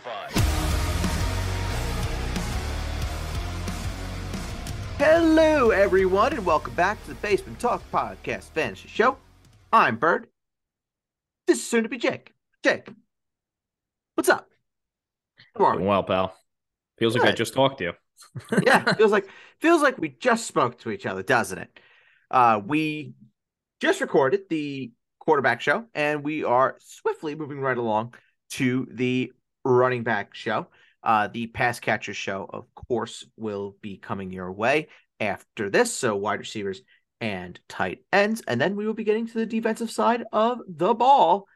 five. Hello, everyone, and welcome back to the Basement Talk Podcast Fantasy Show. I'm Bird. This is soon to be Jake. Jake, what's up? How are Doing we? well, pal. Feels like I just talked to you. yeah, feels like feels like we just spoke to each other, doesn't it? Uh, we just recorded the quarterback show, and we are swiftly moving right along to the running back show. Uh, the pass catcher show, of course, will be coming your way after this. So wide receivers and tight ends, and then we will be getting to the defensive side of the ball,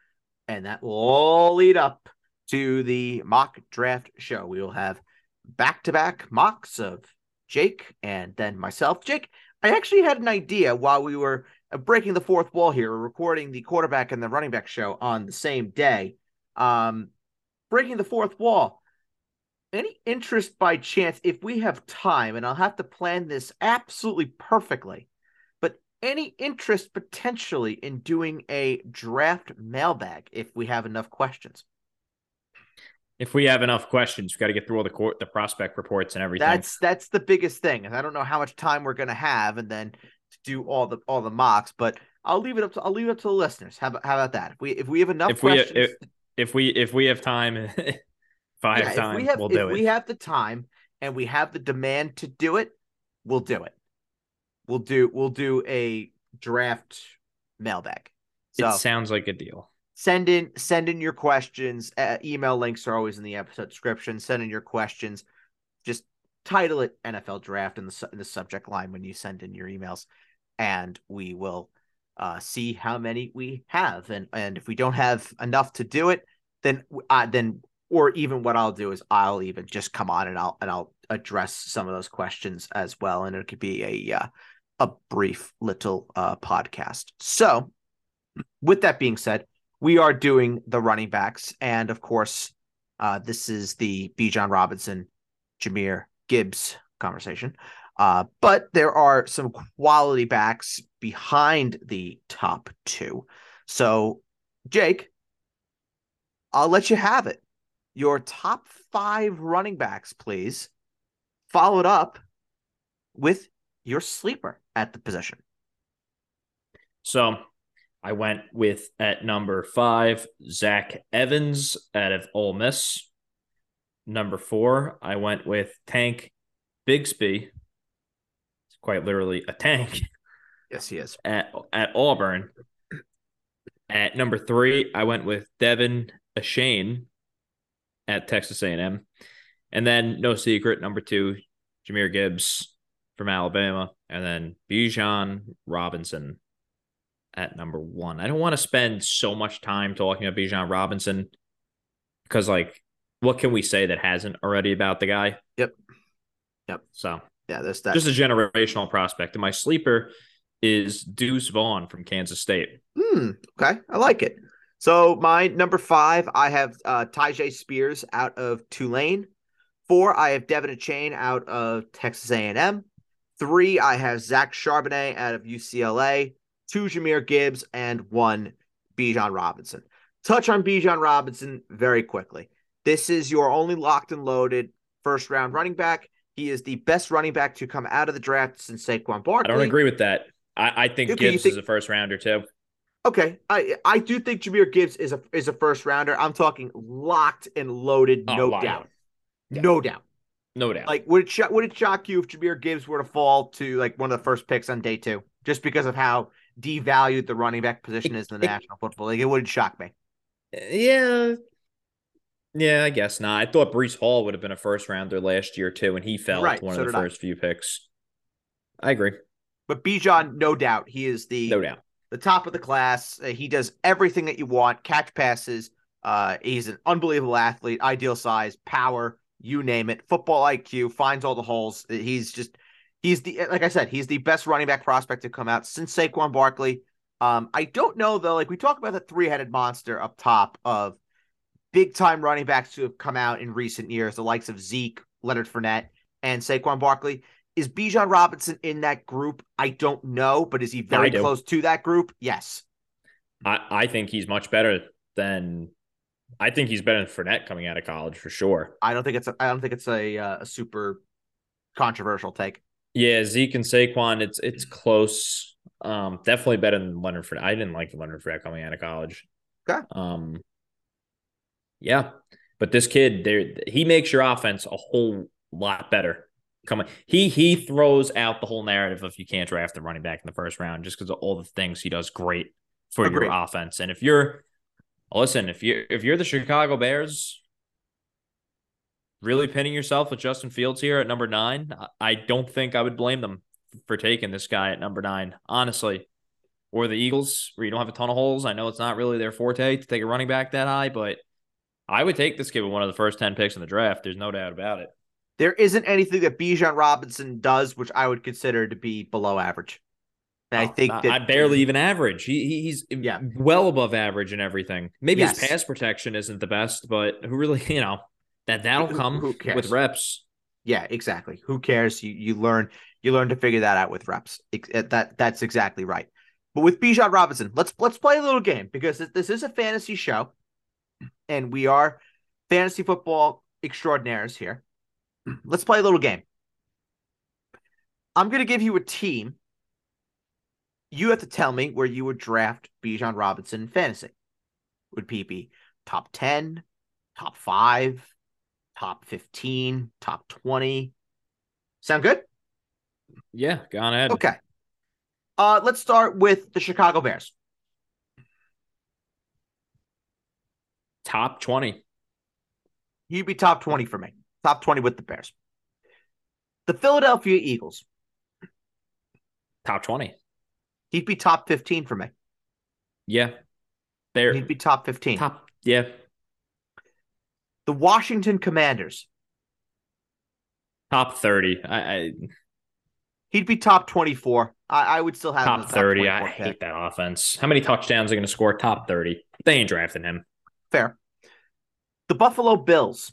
and that will all lead up to the mock draft show. We will have back to back mocks of Jake and then myself. Jake, I actually had an idea while we were uh, breaking the fourth wall here, recording the quarterback and the running back show on the same day. Um, breaking the fourth wall. Any interest by chance, if we have time, and I'll have to plan this absolutely perfectly, but any interest potentially in doing a draft mailbag if we have enough questions? If we have enough questions, we've got to get through all the court, the prospect reports and everything. That's that's the biggest thing, and I don't know how much time we're gonna have, and then to do all the all the mocks. But I'll leave it up to I'll leave it up to the listeners. How about how about that? If we if we have enough if we questions, if, if we if we have time, if I yeah, have time, we have we'll if do we have the time and we have the demand to do it, we'll do it. We'll do we'll do a draft mailbag. So it sounds like a deal. send in send in your questions. Uh, email links are always in the episode description. Send in your questions. Just title it NFL Draft in the in the subject line when you send in your emails, and we will uh, see how many we have. And and if we don't have enough to do it, then uh, then or even what I'll do is I'll even just come on and I'll and I'll address some of those questions as well, and it could be a uh, a brief little uh, podcast. So, with that being said we are doing the running backs, and of course, uh, this is the Bijan Robinson, Jahmyr Gibbs conversation. Uh, but there are some quality backs behind the top two. So, Jake, I'll let you have it. Your top five running backs, please, followed up with your sleeper at the position. So I went with at number five, Zach Evans out of Ole Miss. Number four, I went with Tank Bigsby. Quite literally a tank Yes, he is. at at Auburn. At number three, I went with De'Von Achane at Texas A&M, and then no secret, number two, Jahmyr Gibbs from Alabama, and then Bijan Robinson at number one. I don't want to spend so much time talking about Bijan Robinson because, like, what can we say that hasn't already about the guy? Yep. Yep. So Yeah, there's that. just a generational prospect. And my sleeper is Deuce Vaughn from Kansas State. Hmm. Okay, I like it. So my number five, I have uh, Tyjae Spears out of Tulane. Four, I have De'Von Achane out of Texas A&M. Three, I have Zach Charbonnet out of UCLA. Two, Jahmyr Gibbs, and one, Bijan Robinson. Touch on Bijan Robinson very quickly. This is your only locked and loaded first round running back. He is the best running back to come out of the draft since Saquon Barkley. I don't agree with that. I, I think Okay, Gibbs think- is a first rounder too. Okay, I I do think Jahmyr Gibbs is a is a first rounder. I'm talking locked and loaded, Oh, no doubt, Yeah. no doubt. No doubt. Like, would it shock would it shock you if Jahmyr Gibbs were to fall to like one of the first picks on day two, just because of how devalued the running back position is in the National Football League? It wouldn't shock me. yeah. Yeah, I guess not. I thought Breece Hall would have been a first rounder last year too, and he fell Right, to one so of the did I. first few picks. I agree. But Bijan, no doubt, he is the No doubt. the top of the class. Uh, he does everything that you want: catch passes. Uh, he's an unbelievable athlete, ideal size, power, you name it. Football IQ, finds all the holes. He's just he's the like I said, he's the best running back prospect to come out since Saquon Barkley. Um, I don't know though. Like we talk about the three-headed monster up top of big time running backs who have come out in recent years, the likes of Zeke, Leonard Fournette, and Saquon Barkley. Is Bijan Robinson in that group? I don't know, but is he very close to that group? Yes. I, I think he's much better than I think he's better than Fournette coming out of college for sure. I don't think it's a, I don't think it's a, uh, a super controversial take. Yeah, Zeke and Saquon, it's it's close. Um, definitely better than Leonard Fournette. I didn't like Leonard Fournette coming out of college. Okay. Um, yeah, but this kid, there, he makes your offense a whole lot better. Coming, he he throws out the whole narrative of you can't draft a running back in the first round just because of all the things he does great for Agreed. your offense. And if you're, listen, if you if you're the Chicago Bears, really pinning yourself with Justin Fields here at number nine, I don't think I would blame them for taking this guy at number nine, honestly. Or the Eagles, where you don't have a ton of holes. I know it's not really their forte to take a running back that high, but I would take this kid with one of the first 10 picks in the draft. There's no doubt about it. There isn't anything that Bijan Robinson does which I would consider to be below average. And I Oh, think I- that I barely even average. He, he he's Yeah. well above average and everything. Maybe Yes. his pass protection isn't the best, but who really, you know, that that'll come with reps. Yeah, exactly. Who cares? You you learn you learn to figure that out with reps. Uh, That that's exactly right. But with Bijan Robinson, let's let's play a little game because this- this is a fantasy show, and we are fantasy football extraordinaires here. Let's play a little game. I'm going to give you a team. You have to tell me where you would draft Bijan Robinson in fantasy. Would he be top 10, top 5, top 15, top 20? Sound good? Yeah, gone ahead. Okay. Uh, let's start with the Chicago Bears. Top 20. He'd be top 20 for me. Top 20 with the Bears. The Philadelphia Eagles. Top 20. He'd be top 15 for me. Yeah. They're He'd be top 15. top. Yeah. The Washington Commanders. Top 30. I, I He'd be top 24. I, I would still have him top 30. I pick. hate that offense. How many touchdowns are going to score? Top 30. They ain't drafting him. Fair. The Buffalo Bills.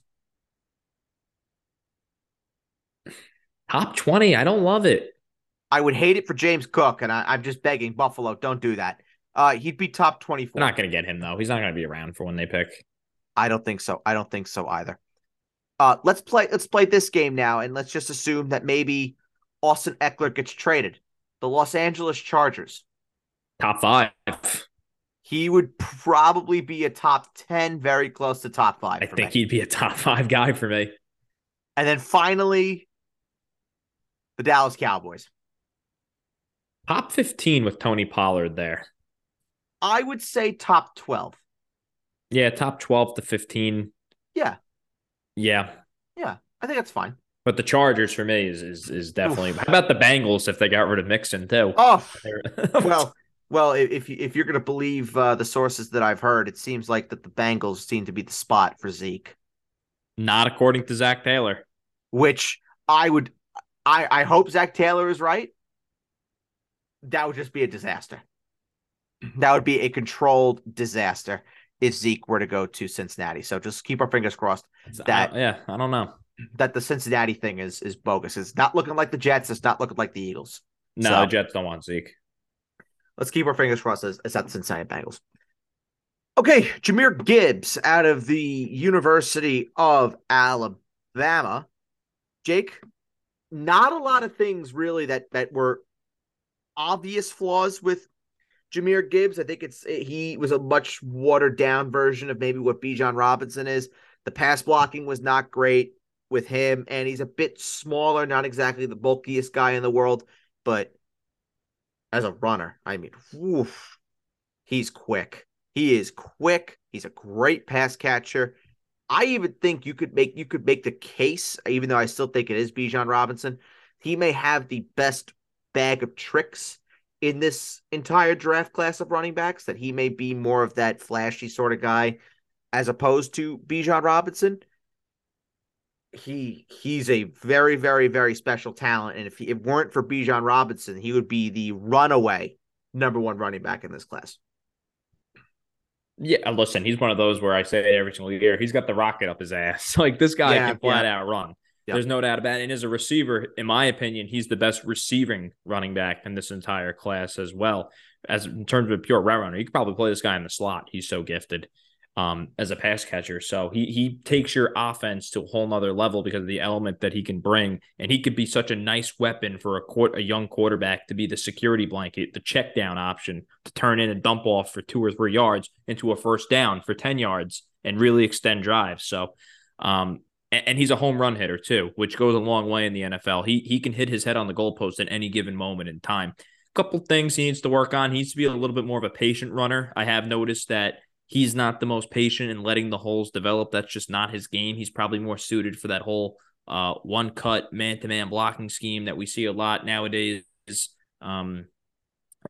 Top 20. I don't love it. I would hate it for James Cook, and I, I'm just begging Buffalo, don't do that. Uh, he'd be top 24. They're not going to get him, though. He's not going to be around for when they pick. I don't think so. I don't think so either. Uh, let's play. Let's play this game now, and let's just assume that maybe Austin Ekeler gets traded. The Los Angeles Chargers. Top five. He would probably be a top ten, very close to top five. I think me. he'd be a top five guy for me. And then finally, the Dallas Cowboys. Top 15 with Tony Pollard there. I would say top twelve. Yeah, top 12 to 15. Yeah. Yeah. Yeah, I think that's fine. But the Chargers for me is is, is definitely. How about the Bengals if they got rid of Mixon too? Oh well, well, if if you're going to believe uh, the sources that I've heard, it seems like that the Bengals seem to be the spot for Zeke. not according to Zac Taylor. which I would I I hope Zac Taylor is right. That would just be a disaster. That would be a controlled disaster if Zeke were to go to Cincinnati. So just keep our fingers crossed That- I- yeah, I don't know. that the Cincinnati thing is is bogus. It's not looking like the Jets. It's not looking like the Eagles. No, So- the Jets don't want Zeke. Let's keep our fingers crossed as, as that Cincinnati Bengals. Okay, Jahmyr Gibbs out of the University of Alabama. Jake, not a lot of things really that that were obvious flaws with Jahmyr Gibbs. I think it's eh, he was a much watered down version of maybe what Bijan Robinson is. The pass blocking was not great with him, and he's a bit smaller, not exactly the bulkiest guy in the world, but as a runner, I mean, woof, he's quick. He is quick. He's a great pass catcher. I even think you could make you could make the case, even though I still think it is Bijan Robinson. He may have the best bag of tricks in this entire draft class of running backs. That he may be more of that flashy sort of guy, as opposed to Bijan Robinson. He he's a very very very special talent, and if he, it weren't for Bijan Robinson, he would be the runaway number one running back in this class. Yeah, listen, he's one of those where I say every single year. He's got the rocket up his ass. Like this guy Yeah, can flat yeah. out run. Yeah. There's no doubt about it. And as a receiver, in my opinion, he's the best receiving running back in this entire class as well. As in terms of a pure route runner, you could probably play this guy in the slot. He's so gifted. Um, as a pass catcher. So he he takes your offense to a whole nother level because of the element that he can bring, and he could be such a nice weapon for a court, a young quarterback to be the security blanket, the check down option to turn in a dump off for two or three yards into a first down for ten yards and really extend drives. So. Um, and he's a home run hitter too, which goes a long way in the NFL. He he can hit his head on the goalpost at any given moment in time. A couple things he needs to work on. He needs to be a little bit more of a patient runner. I have noticed that he's not the most patient in letting the holes develop. That's just not his game. He's probably more suited for that whole uh, one cut man to man blocking scheme that we see a lot nowadays um,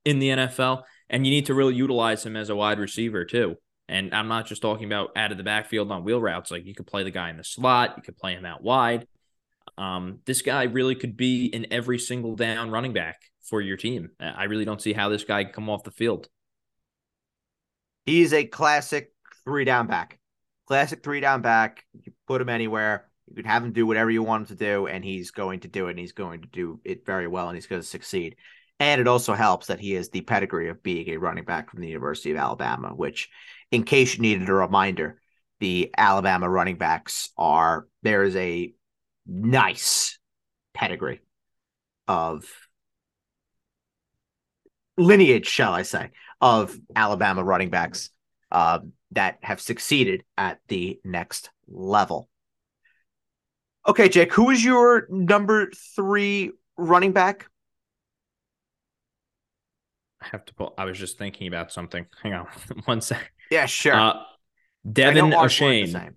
in the NFL. And you need to really utilize him as a wide receiver too. And I'm not just talking about out of the backfield on wheel routes. Like you could play the guy in the slot, you could play him out wide. Um, this guy really could be in every single down running back for your team. I really don't see how this guy can come off the field. He's a classic three down back. Classic three down back. You put him anywhere. You could have him do whatever you want him to do, and he's going to do it, and he's going to do it very well, and he's going to succeed. And it also helps that he has the pedigree of being a running back from the University of Alabama, which, in case you needed a reminder, the Alabama running backs are there is a nice pedigree of lineage, shall I say, of Alabama running backs uh, that have succeeded at the next level. Okay, Jake, who is your number three running back? I have to pull. I was just thinking about something. Hang on one sec. Yeah, sure. Uh, De'Von Achane.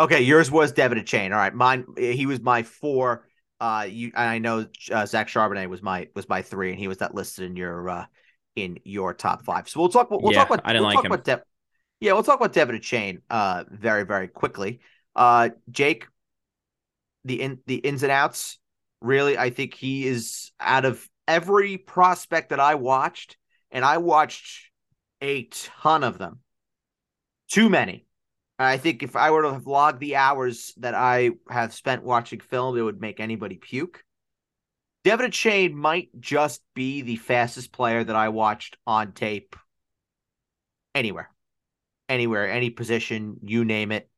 Okay, yours was De'Von Achane. All right, mine. He was my four. Uh, you and I know uh, Zach Charbonnet was my was my three, and he was that listed in your uh in your top five. So we'll talk. We'll yeah, talk about. I didn't we'll like him. About De- yeah, we'll talk about De'Von Achane uh very very quickly. Uh, Jake, the in the ins and outs. Really, I think he is out of every prospect that I watched, and I watched a ton of them. Too many. I think if I were to have logged the hours that I have spent watching film, it would make anybody puke. De'Von Achane might just be the fastest player that I watched on tape anywhere. Anywhere, any position, you name it.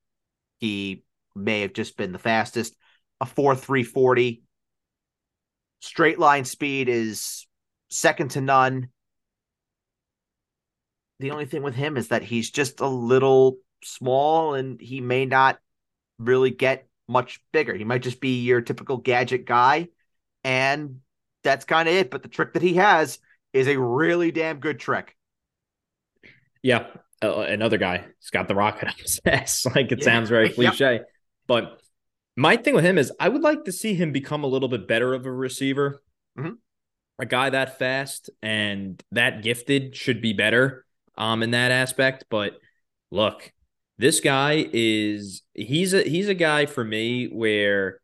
He may have just been the fastest. A 4 340. Straight line speed is second to none. The only thing with him is that he's just a little small and he may not really get much bigger. He might just be your typical gadget guy and that's kind of it. But the trick that he has is a really damn good trick. Yeah, uh, another guy. He's got the rocket up his ass. Like it yeah. sounds very cliche, yep. but my thing with him is I would like to see him become a little bit better of a receiver. Mm-hmm. A guy that fast and that gifted should be better um in that aspect. But look, this guy is he's a he's a guy for me where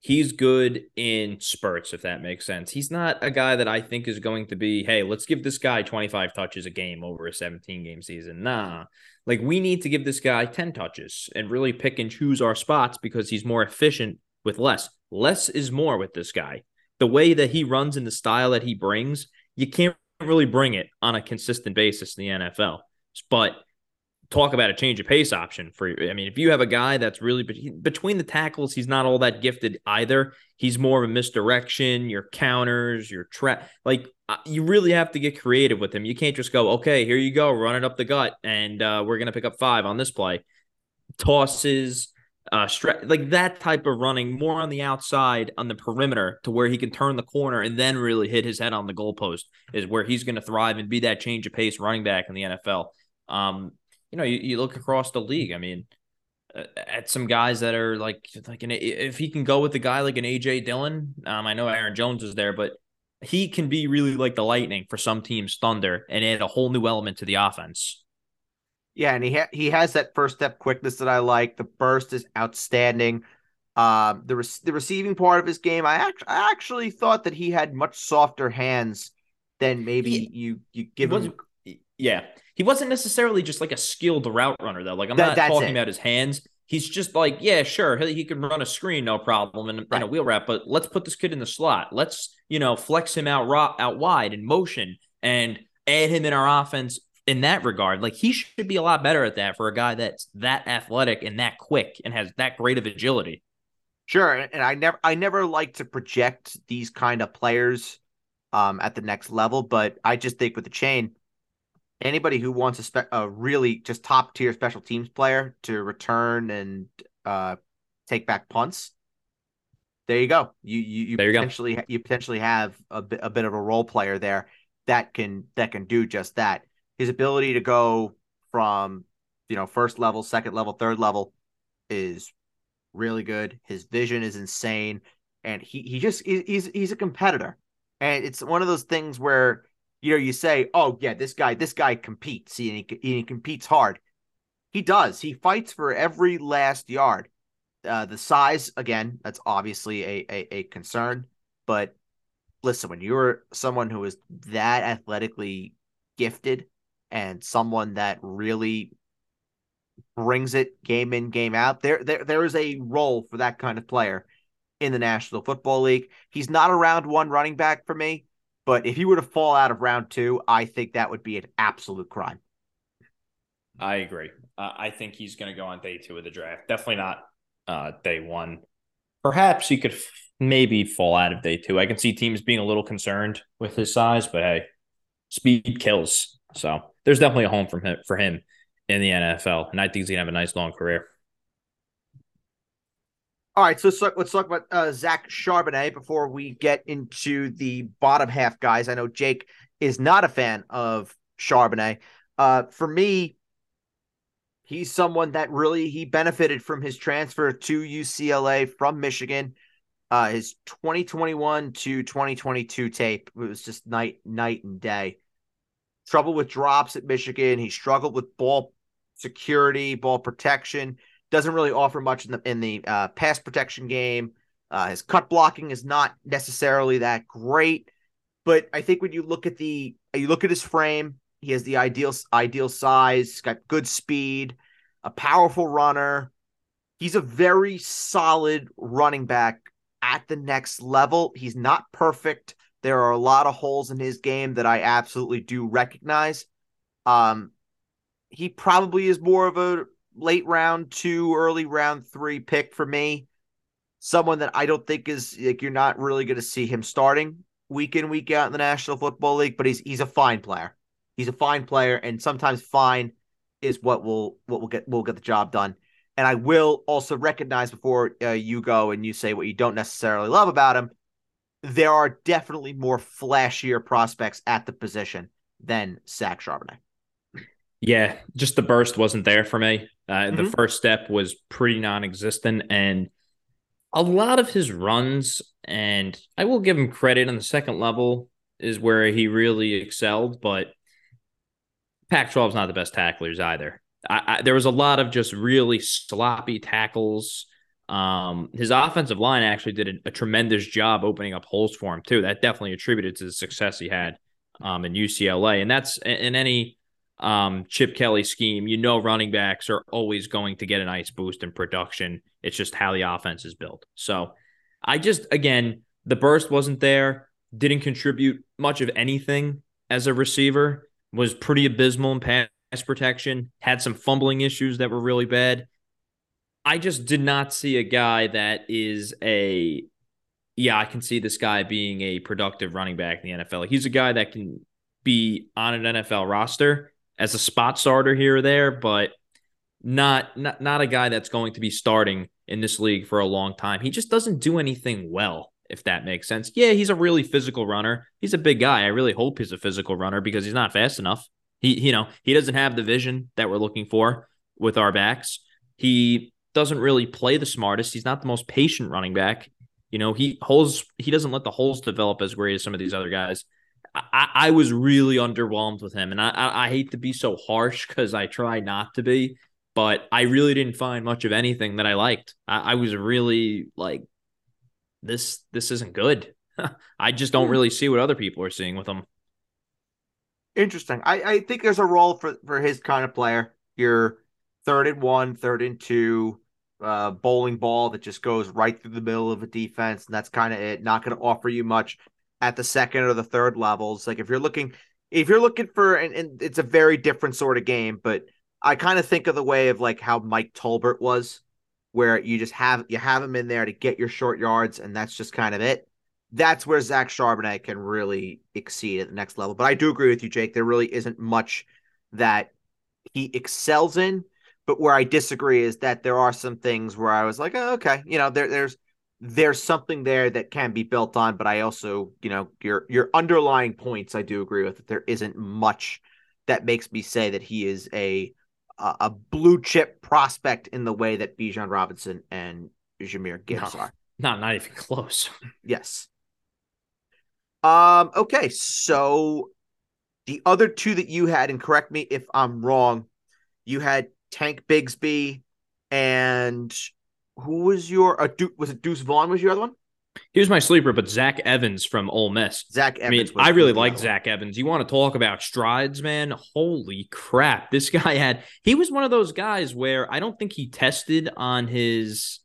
he's good in spurts, if that makes sense. He's not a guy that I think is going to be, hey, let's give this guy 25 touches a game over a 17 game season. Nah. Like we need to give this guy 10 touches and really pick and choose our spots because he's more efficient with less. Less is more with this guy. The way that he runs and the style that he brings, you can't really bring it on a consistent basis in the NFL. But talk about a change of pace option for you. I mean, if you have a guy that's really between the tackles, he's not all that gifted either. He's more of a misdirection, your counters, your trap. Like uh, you really have to get creative with him. You can't just go, okay, here you go, run it up the gut, and uh, we're gonna pick up five on this play. Tosses, uh, stre- like that type of running, more on the outside on the perimeter to where he can turn the corner and then really hit his head on the goalpost is where he's to thrive and be that change of pace running back in the NFL. Um, you know, you, you look across the league. I mean, uh, at some guys that are like like an if he can go with a guy like an AJ Dillon, um, I know Aaron Jones is there, but he can be really like the lightning for some teams' thunder and add a whole new element to the offense. Yeah, and he ha- he has that first step quickness that I like. The burst is outstanding. Um, the re- the receiving part of his game, I actually I actually thought that he had much softer hands than maybe yeah. you you give him. Yeah, he wasn't necessarily just like a skilled route runner though. Like I'm that, not talking it. about his hands. He's just like, yeah, sure, he, he can run a screen, no problem, and, right. a wheel route. But let's put this kid in the slot. Let's you know flex him out out wide in motion and add him in our offense in that regard. Like he should be a lot better at that for a guy that's that athletic and that quick and has that great of agility. Sure, and I never I never like to project these kind of players um, at the next level, but I just think with Achane, anybody who wants a, spe- a really just top tier special teams player to return and uh, take back punts, there you go. You you, you there you potentially go. you potentially have a bit, a bit of a role player there that can that can do just that. His ability to go from you know first level, second level, third level is really good. His vision is insane, and he he just he's he's a competitor, and it's one of those things where you know you say, oh yeah, this guy this guy competes, and he, he competes hard. He does. He fights for every last yard. Uh, the size again, that's obviously a, a a concern, but listen, when you're someone who is that athletically gifted and someone that really brings it game in, game out. There, there, there is a role for that kind of player in the National Football League. He's not a round one running back for me, but if he were to fall out of round two, I think that would be an absolute crime. I agree. Uh, I think he's going to go on day two of the draft. Definitely not uh, day one. Perhaps he could f- maybe fall out of day two. I can see teams being a little concerned with his size, but hey, speed kills. So there's definitely a home from him for him in the NFL, and I think he's gonna have a nice long career. All right, so let's talk, let's talk about uh, Zach Charbonnet before we get into the bottom half guys. I know Jake is not a fan of Charbonnet. Uh, for me, he's someone that really he benefited from his transfer to UCLA from Michigan. Uh, his 2021 to 2022 tape it was just night night and day. Trouble with drops at Michigan. He struggled with ball security, ball protection. Doesn't really offer much in the in the uh, pass protection game. Uh, his cut blocking is not necessarily that great, but I think when you look at the you look at his frame, he has the ideal ideal size. Got good speed, a powerful runner. He's a very solid running back at the next level. He's not perfect. There are a lot of holes in his game that I absolutely do recognize. Um, he probably is more of a late round two, early round three pick for me. Someone that I don't think is like you're not really going to see him starting week in week out in the National Football League, but he's he's a fine player. He's a fine player, and sometimes fine is what will what will get will get the job done. And I will also recognize before uh, you go and you say what you don't necessarily love about him, there are definitely more flashier prospects at the position than Zach Charbonnet. Yeah, just the burst wasn't there for me. Uh, mm-hmm. The first step was pretty non-existent, and a lot of his runs, and I will give him credit on the second level, is where he really excelled. But Pac-12 is not the best tacklers either. I, I, there was a lot of just really sloppy tackles. Um, his offensive line actually did a, a, tremendous job opening up holes for him too. That definitely attributed to the success he had um, in UCLA, and that's in any um, Chip Kelly scheme, you know, running backs are always going to get a nice boost in production. It's just how the offense is built. So I just, again, the burst wasn't there, didn't contribute much of anything as a receiver, was pretty abysmal in pass protection, had some fumbling issues that were really bad. I just did not see a guy that is a, yeah, I can see this guy being a productive running back in the NFL. He's a guy that can be on an NFL roster as a spot starter here or there, but not not not a guy that's going to be starting in this league for a long time. He just doesn't do anything well, if that makes sense. Yeah, he's a really physical runner. He's a big guy. I really hope he's a physical runner because he's not fast enough. He you know, he doesn't have the vision that we're looking for with our backs. He doesn't really play the smartest. He's not the most patient running back. You know, he holes he doesn't let the holes develop as great as some of these other guys. I, I was really underwhelmed with him, and I, I, I hate to be so harsh because I try not to be, but I really didn't find much of anything that I liked. I, I was really like, this this isn't good. I just don't hmm. really see what other people are seeing with him. Interesting. I, I think there's a role for, for his kind of player. Your third and one, third and two, uh, bowling ball that just goes right through the middle of a defense, and that's kind of it. Not going to offer you much at the second or the third levels. Like if you're looking, if you're looking for and, and it's a very different sort of game, but I kind of think of the way of like how Mike Tolbert was, where you just have you have him in there to get your short yards, and that's just kind of it. That's where Zach Charbonnet can really exceed at the next level. But I do agree with you, Jake. There really isn't much that he excels in. But where I disagree is that there are some things where I was like, oh, okay, you know, there, there's there's something there that can be built on. But I also, you know, your your underlying points, I do agree with that there isn't much that makes me say that he is a a, a blue chip prospect in the way that Bijan Robinson and Jahmyr Gibbs No. are. Not not even close. Yes. Um. Okay. So the other two that you had, and correct me if I'm wrong, you had Tank Bigsby, and who was your? Uh, Du- was it Deuce Vaughn? Was your other one? Here's my sleeper, but Zach Evans from Ole Miss. Zach I mean, Evans. I really like. Zach Evans. You want to talk about strides, man? Holy crap. This guy had he was one of those guys where I don't think he tested on his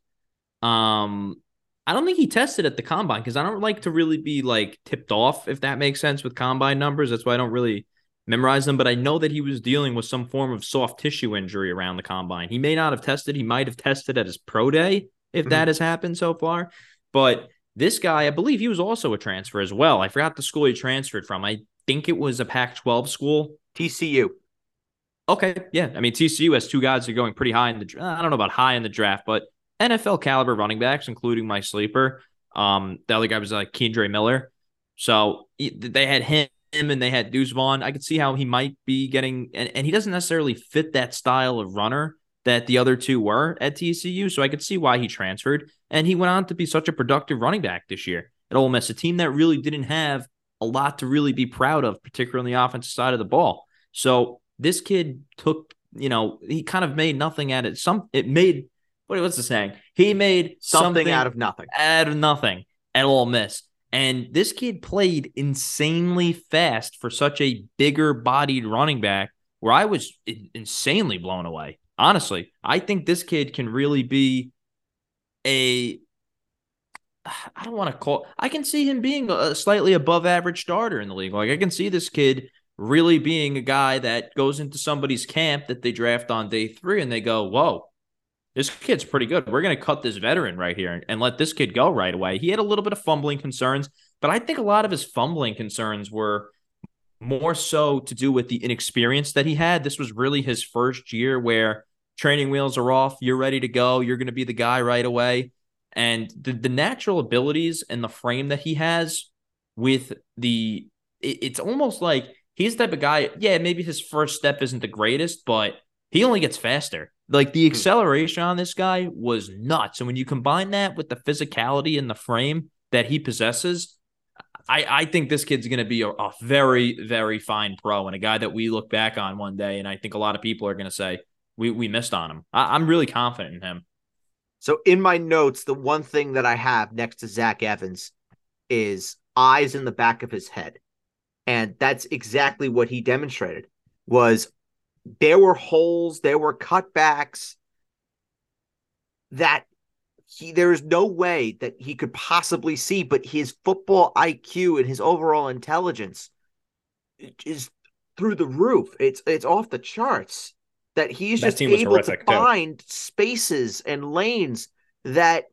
um I don't think he tested at the combine because I don't like to really be like tipped off if that makes sense with combine numbers. That's why I don't really memorize them, but I know that he was dealing with some form of soft tissue injury around the combine. He may not have tested, he might have tested at his pro day if that has happened so far. But this guy, I believe he was also a transfer as well. I forgot the school he transferred from. I think it was a Pac 12 school. TCU. Okay. Yeah. I mean, TCU has two guys that are going pretty high in the draft. I don't know about high in the draft, but NFL caliber running backs, including my sleeper. Um, the other guy was like Kendre Miller. So they had him and they had Deuce Vaughn. I could see how he might be getting, and, and he doesn't necessarily fit that style of runner that the other two were at TCU. So I could see why he transferred. And he went on to be such a productive running back this year at Ole Miss, a team that really didn't have a lot to really be proud of, particularly on the offensive side of the ball. So this kid took, you know, he kind of made nothing at it. Some it made what what's the saying? He made Something, something, out of nothing. out of nothing at Ole Miss. And this kid played insanely fast for such a bigger bodied running back where I was insanely blown away. Honestly, I think this kid can really be a I don't want to call I can see him being a slightly above average starter in the league. Like I can see this kid really being a guy that goes into somebody's camp that they draft on day 3 and they go, "Whoa, this kid's pretty good. We're going to cut this veteran right here and, and let this kid go right away. He had a little bit of fumbling concerns, but I think a lot of his fumbling concerns were more so to do with the inexperience that he had. This was really his first year where training wheels are off. You're ready to go. You're going to be the guy right away. And the, the natural abilities and the frame that he has with the, it, it's almost like he's the type of guy. Yeah, maybe his first step isn't the greatest, but he only gets faster. Like the hmm. acceleration on this guy was nuts. And when you combine that with the physicality and the frame that he possesses, I, I think this kid's going to be a, a very, very fine pro and a guy that we look back on one day. And I think a lot of people are going to say, we, we missed on him. I, I'm really confident in him. So in my notes, the one thing that I have next to Zach Evans is eyes in the back of his head. And that's exactly what he demonstrated was there were holes, there were cutbacks that he there is no way that he could possibly see, but his football IQ and his overall intelligence is through the roof. It's it's off the charts. That he's That just able to too. find spaces and lanes that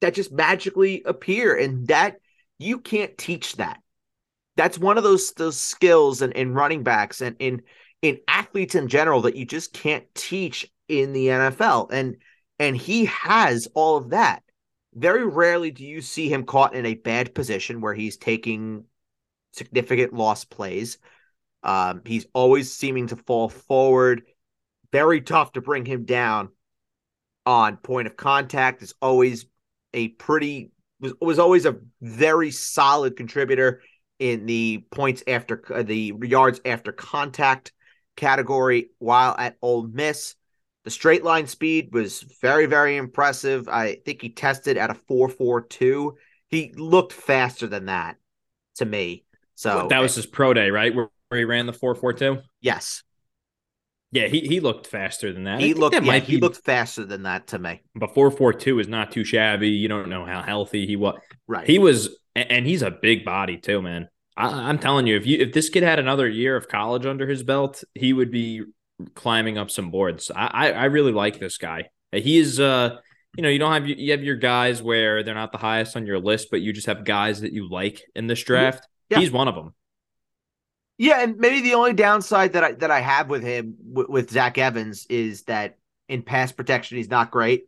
that just magically appear, and that you can't teach that. That's one of those those skills in, in running backs and in in athletes in general that you just can't teach in the NFL. And and he has all of that. Very rarely do you see him caught in a bad position where he's taking significant loss plays. Um, he's always seeming to fall forward. Very tough to bring him down on point of contact. Is always a pretty was was always a very solid contributor in the points after uh, the yards after contact category while at Ole Miss. The straight line speed was very, very impressive. I think he tested at a 4.42. He looked faster than that to me. So that was his pro day, right? Where, where he ran the 442. yes, Yeah, he, he looked faster than that. He looked. that Yeah, might he be- looked faster than that to me. but 442 is not too shabby. You don't know how healthy he was. Right. He was, and he's a big body too, man. I, am telling you, if you if this kid had another year of college under his belt, he would be climbing up some boards. I I, I really like this guy. He is uh you know, you don't have you have your guys where they're not the highest on your list, but you just have guys that you like in this draft. Yeah. He's one of them. Yeah, and maybe the only downside that I that I have with him with, with Zach Evans is that in pass protection he's not great.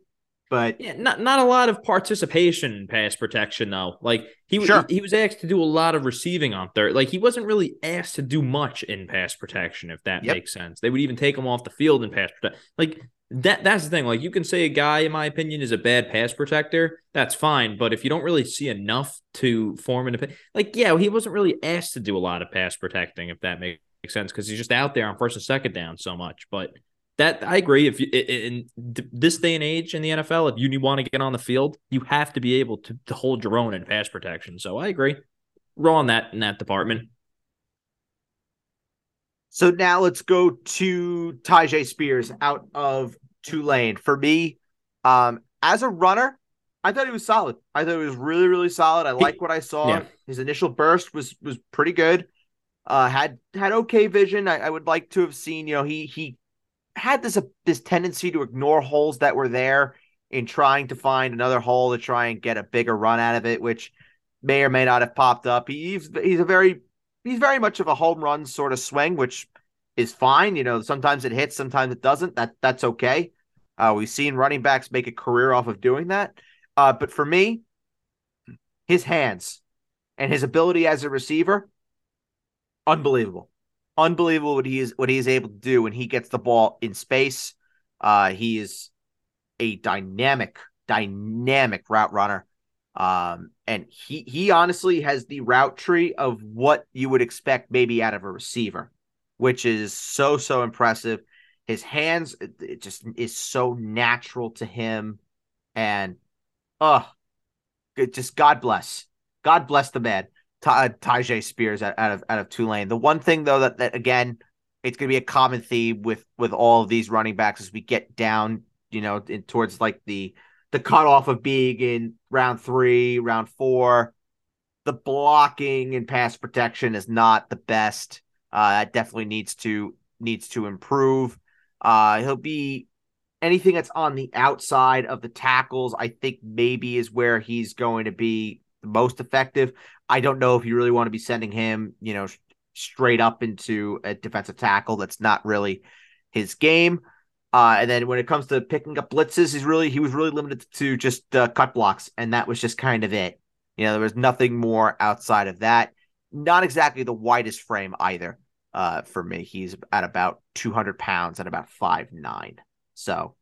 But yeah, not not a lot of participation in pass protection though. Like he sure. he, he was asked to do a lot of receiving on third. Like he wasn't really asked to do much in pass protection, if that yep. makes sense. They would even take him off the field in pass protection. Like that that's the thing. Like you can say a guy, in my opinion, is a bad pass protector. That's fine. But if you don't really see enough to form an opinion, like yeah, he wasn't really asked to do a lot of pass protecting, if that makes sense, because he's just out there on first and second down so much. But that I agree. If you in this day and age in the NFL, if you want to get on the field, you have to be able to, to hold your own in pass protection. So I agree. Roll on that in that department. So now let's go to Tyjae Spears out of Tulane. For me, um, as a runner, I thought he was solid. I thought he was really, really solid. I like what I saw. Yeah. His initial burst was was pretty good. Uh, had had okay vision. I, I would like to have seen. You know, he he had this uh, this tendency to ignore holes that were there in trying to find another hole to try and get a bigger run out of it, which may or may not have popped up. He's he's a very he's very much of a home run sort of swing, which is fine. You know, sometimes it hits, sometimes it doesn't. That that's okay. Uh, we've seen running backs make a career off of doing that. Uh, but for me, his hands and his ability as a receiver, unbelievable unbelievable what he is what he is able to do when he gets the ball in space. Uh, he is a dynamic, dynamic route runner. Um, and he he honestly has the route tree of what you would expect maybe out of a receiver, which is so so impressive. His hands it just is so natural to him, and oh, good. just God bless, God bless the man. Ty- Tyjae Spears out, out of out of Tulane. The one thing though that, that again, it's going to be a common theme with with all of these running backs as we get down, you know, in, towards like the the cutoff of being in round three, round four. The blocking and pass protection is not the best. Uh, that definitely needs to needs to improve. Uh, he'll be anything that's on the outside of the tackles. I think maybe is where he's going to be the most effective. I don't know if you really want to be sending him, you know, straight up into a defensive tackle. That's not really his game. Uh, and then when it comes to picking up blitzes, he's really he was really limited to just uh, cut blocks, and that was just kind of it. You know, there was nothing more outside of that. Not exactly the widest frame either. Uh, for me, he's at about 200 pounds and about five nine. So,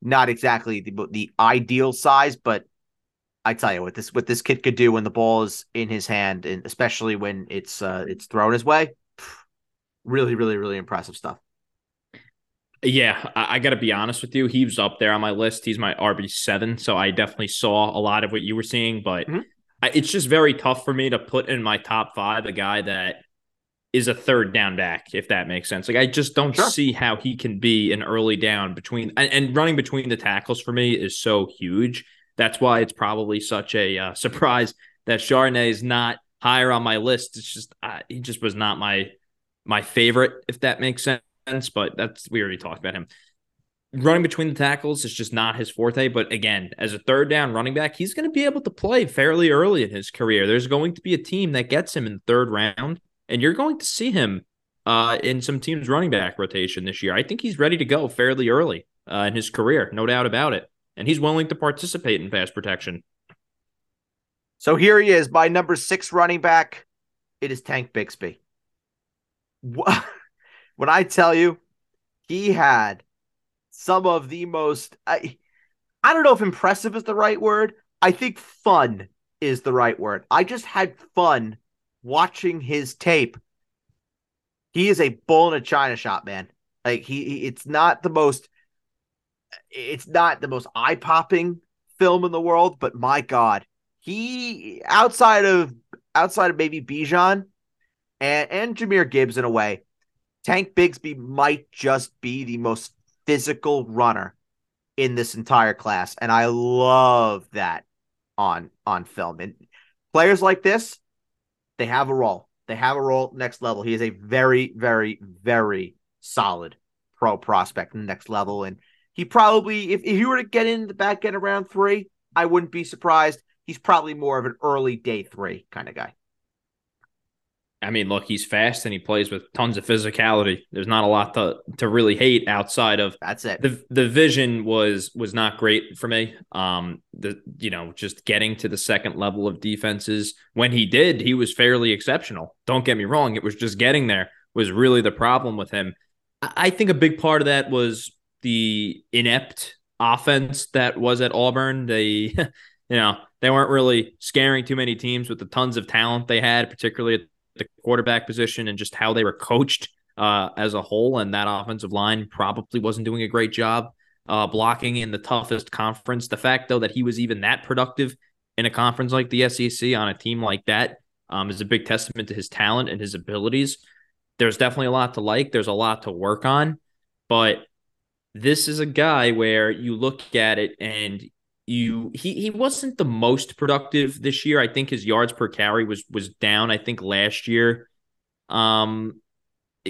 not exactly the the ideal size, but I tell you what this what this kid could do when the ball is in his hand, and especially when it's uh, it's thrown his way. Really, really, really impressive stuff. Yeah, I, I got to be honest with you. He was up there on my list. He's my RB seven, so I definitely saw a lot of what you were seeing. But mm-hmm. I, it's just very tough for me to put in my top five a guy that is a third down back, if that makes sense. Like I just don't sure. see how he can be an early down between and, and running between the tackles for me is so huge that's why it's probably such a uh, surprise that Charbonnet is not higher on my list. It's just uh, he just was not my my favorite, if that makes sense. But that's we already talked about him. Running between the tackles is just not his forte. But again, as a third down running back, he's going to be able to play fairly early in his career. There's going to be a team that gets him in the third round, and you're going to see him uh, in some teams' running back rotation this year. I think he's ready to go fairly early uh, in his career, no doubt about it and he's willing to participate in pass protection. So here he is, my number six running back. It is Tank Bigsby. When I tell you, he had some of the most I, I don't know if impressive is the right word. I think fun is the right word. I just had fun watching his tape. He is a bull in a china shop, man. Like he, he it's not the most it's not the most eye popping film in the world, but my God, he outside of outside of maybe Bijan and and Jahmyr Gibbs in a way, Tank Bigsby might just be the most physical runner in this entire class, and I love that on on film. And players like this, they have a role. They have a role next level. He is a very, very, very solid pro prospect next level. And he probably, if, if he were to get in the back end around three, I wouldn't be surprised. He's probably more of an early day three kind of guy. I mean, look, he's fast and he plays with tons of physicality. There's not a lot to to really hate outside of that's it. The the vision was was not great for me. Um, the you know just getting to the second level of defenses when he did, he was fairly exceptional. Don't get me wrong; it was just getting there was really the problem with him. I think a big part of that was the inept offense that was at Auburn. They, you know, they weren't really scaring too many teams with the tons of talent they had, particularly at the quarterback position and just how they were coached uh, as a whole. And that offensive line probably wasn't doing a great job uh, blocking in the toughest conference. The fact, though, that he was even that productive in a conference like the SEC on a team like that um, is a big testament to his talent and his abilities. There's definitely a lot to like. There's a lot to work on, but this is a guy where you look at it and you he he wasn't the most productive this year. I think his yards per carry was was down. I think last year. Um,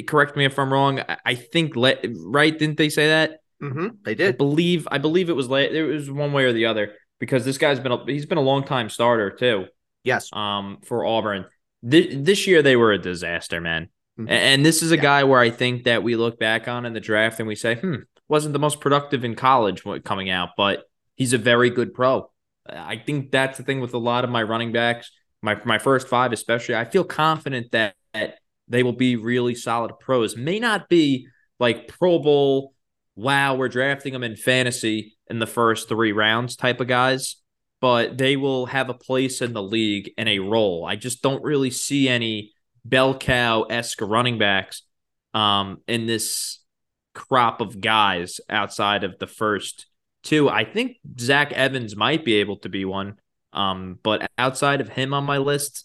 correct me if I'm wrong. I, I think le- right didn't they say that? Mm-hmm, they did. I believe I believe it was late. It was one way or the other because this guy's been a, he's been a long time starter too. Yes. Um, for Auburn. This, this year they were a disaster, man. Mm-hmm. And this is a yeah. guy where I think that we look back on in the draft and we say, hmm, wasn't the most productive in college coming out, but he's a very good pro. I think that's the thing with a lot of my running backs, my my first five especially. I feel confident that, that they will be really solid pros. May not be like Pro Bowl, wow, we're drafting them in fantasy in the first three rounds type of guys, but they will have a place in the league and a role. I just don't really see any bell cow esque running backs um, in this crop of guys outside of the first two. I think Zach Evans might be able to be one. Um, but outside of him on my list,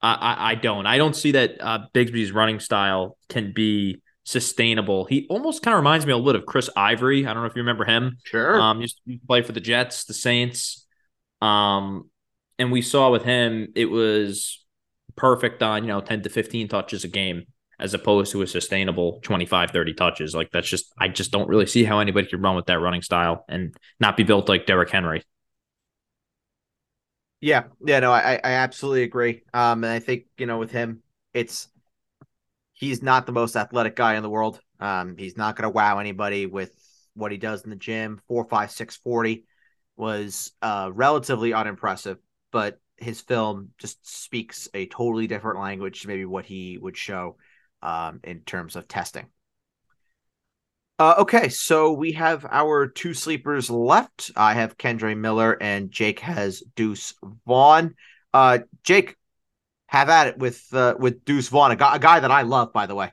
I, I, I don't. I don't see that uh, Bigsby's running style can be sustainable. He almost kind of reminds me a little bit of Chris Ivory. I don't know if you remember him. Sure. Um, used to play for the Jets, the Saints. Um, and we saw with him, it was perfect on, you know, 10 to 15 touches a game as opposed to a sustainable 25, 30 touches. Like that's just, I just don't really see how anybody could run with that running style and not be built like Derrick Henry. Yeah. Yeah. No, I, I absolutely agree. Um, and I think, you know, with him, it's, he's not the most athletic guy in the world. Um, he's not going to wow anybody with what he does in the gym. Four, five, six, 40 was uh, relatively unimpressive, but his film just speaks a totally different language to maybe what he would show um, in terms of testing. Uh, okay, so we have our two sleepers left. I have Kendre Miller and Jake has Deuce Vaughn. Uh, Jake, have at it with uh, with Deuce Vaughn, a guy, a guy that I love, by the way.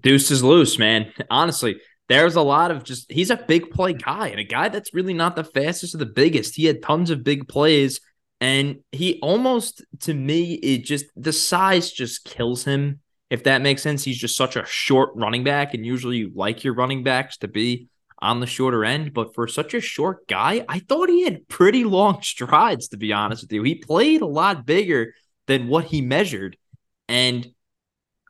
Deuce is loose, man. Honestly, there's a lot of just he's a big play guy and a guy that's really not the fastest or the biggest. He had tons of big plays, and he almost to me it just the size just kills him if that makes sense. He's just such a short running back, and usually you like your running backs to be on the shorter end. But for such a short guy, I thought he had pretty long strides, to be honest with you. He played a lot bigger than what he measured. And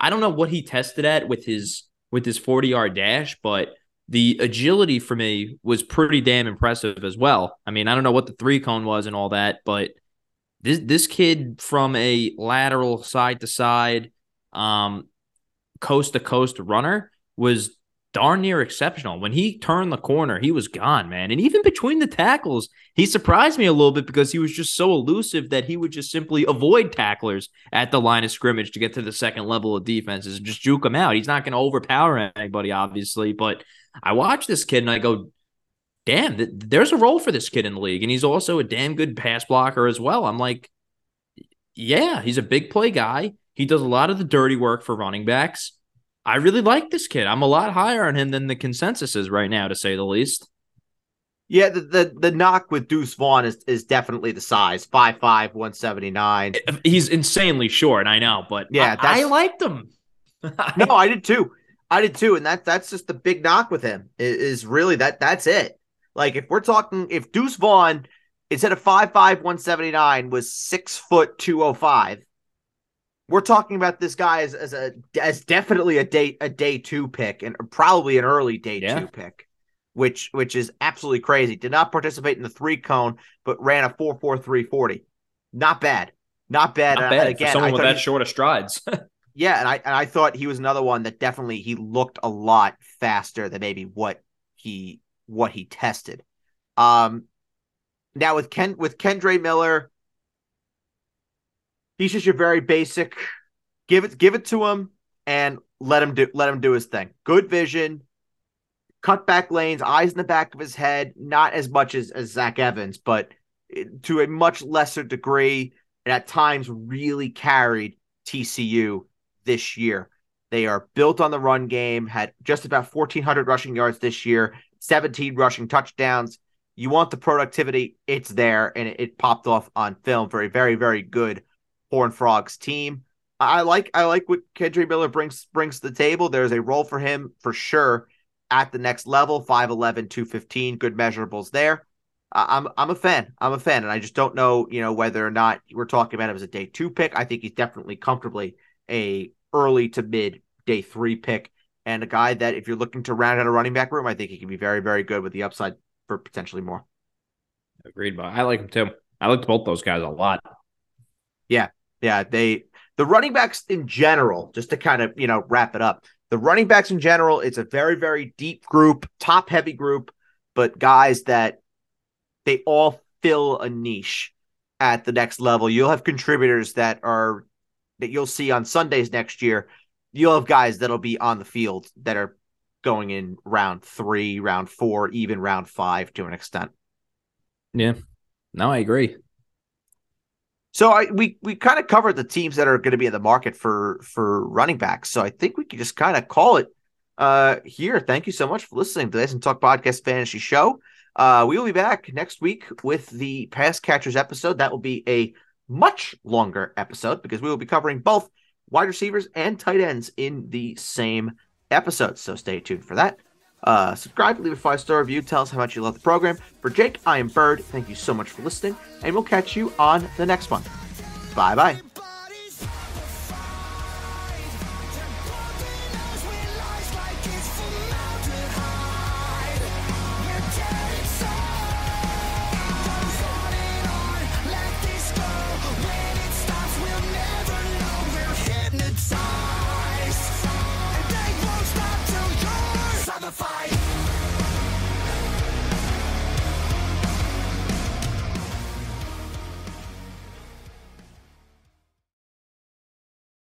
I don't know what he tested at with his with his 40 yard dash, but the agility for me was pretty damn impressive as well. I mean, I don't know what the three cone was and all that, but this this kid from a lateral side to side um, coast to coast runner was darn near exceptional. When he turned the corner, he was gone, man. And even between the tackles, he surprised me a little bit because he was just so elusive that he would just simply avoid tacklers at the line of scrimmage to get to the second level of defenses and just juke them out. He's not going to overpower anybody, obviously. But I watch this kid and I go, damn, th- there's a role for this kid in the league. And he's also a damn good pass blocker as well. I'm like, yeah, he's a big play guy. He does a lot of the dirty work for running backs. I really like this kid. I'm a lot higher on him than the consensus is right now, to say the least. Yeah, the the, the knock with Deuce Vaughn is, is definitely the size 5'5, 179. He's insanely short, I know, but yeah, I, I liked him. no, I did too. I did too. And that that's just the big knock with him is, really that that's it. Like if we're talking if Deuce Vaughn instead of 5'5, 179 was six foot 205 we're talking about this guy as, as a as definitely a day a day two pick and probably an early day yeah. two pick, which which is absolutely crazy. Did not participate in the three cone, but ran a four four three forty. Not bad, not bad. Not bad. again, For someone with that he, short of strides. yeah, and I and I thought he was another one that definitely he looked a lot faster than maybe what he what he tested. Um, now with Ken with Kendre Miller he's just your very basic. Give it, give it to him, and let him do let him do his thing. Good vision, cut back lanes, eyes in the back of his head. Not as much as as Zach Evans, but to a much lesser degree, and at times really carried TCU this year. They are built on the run game. Had just about 1,400 rushing yards this year, 17 rushing touchdowns. You want the productivity, it's there, and it, it popped off on film for a very, very good Horn Frogs team. I like I like what Kendre Miller brings brings to the table. There's a role for him for sure at the next level 5'11 215 good measurables there. I'm i'm a fan i'm a fan and i just don't know you know whether or not we're talking about him as a day 2 pick. I think he's definitely comfortably a early to mid day 3 pick and a guy that if you're looking to round out a running back room i think he can be very very good with the upside for potentially more. Agreed but i like him too. I like both those guys a lot. Yeah, yeah. They the running backs in general, just to kind of you know wrap it up. The running backs in general, it's a very very deep group, top heavy group, but guys that they all fill a niche at the next level. You'll have contributors that are that you'll see on Sundays next year. You'll have guys that'll be on the field that are going in round three, round four, even round five to an extent. Yeah. No, I agree. So I we we kind of covered the teams that are going to be in the market for for running backs. So I think we can just kind of call it uh here. Thank you so much for listening to this and Talk Podcast Fantasy Show. Uh, we will be back next week with the pass catchers episode. That will be a much longer episode because we will be covering both wide receivers and tight ends in the same episode. So stay tuned for that. Uh, subscribe, leave a five star review, tell us how much you love the program. For Jake, I am Bird. Thank you so much for listening, and we'll catch you on the next one. Bye bye.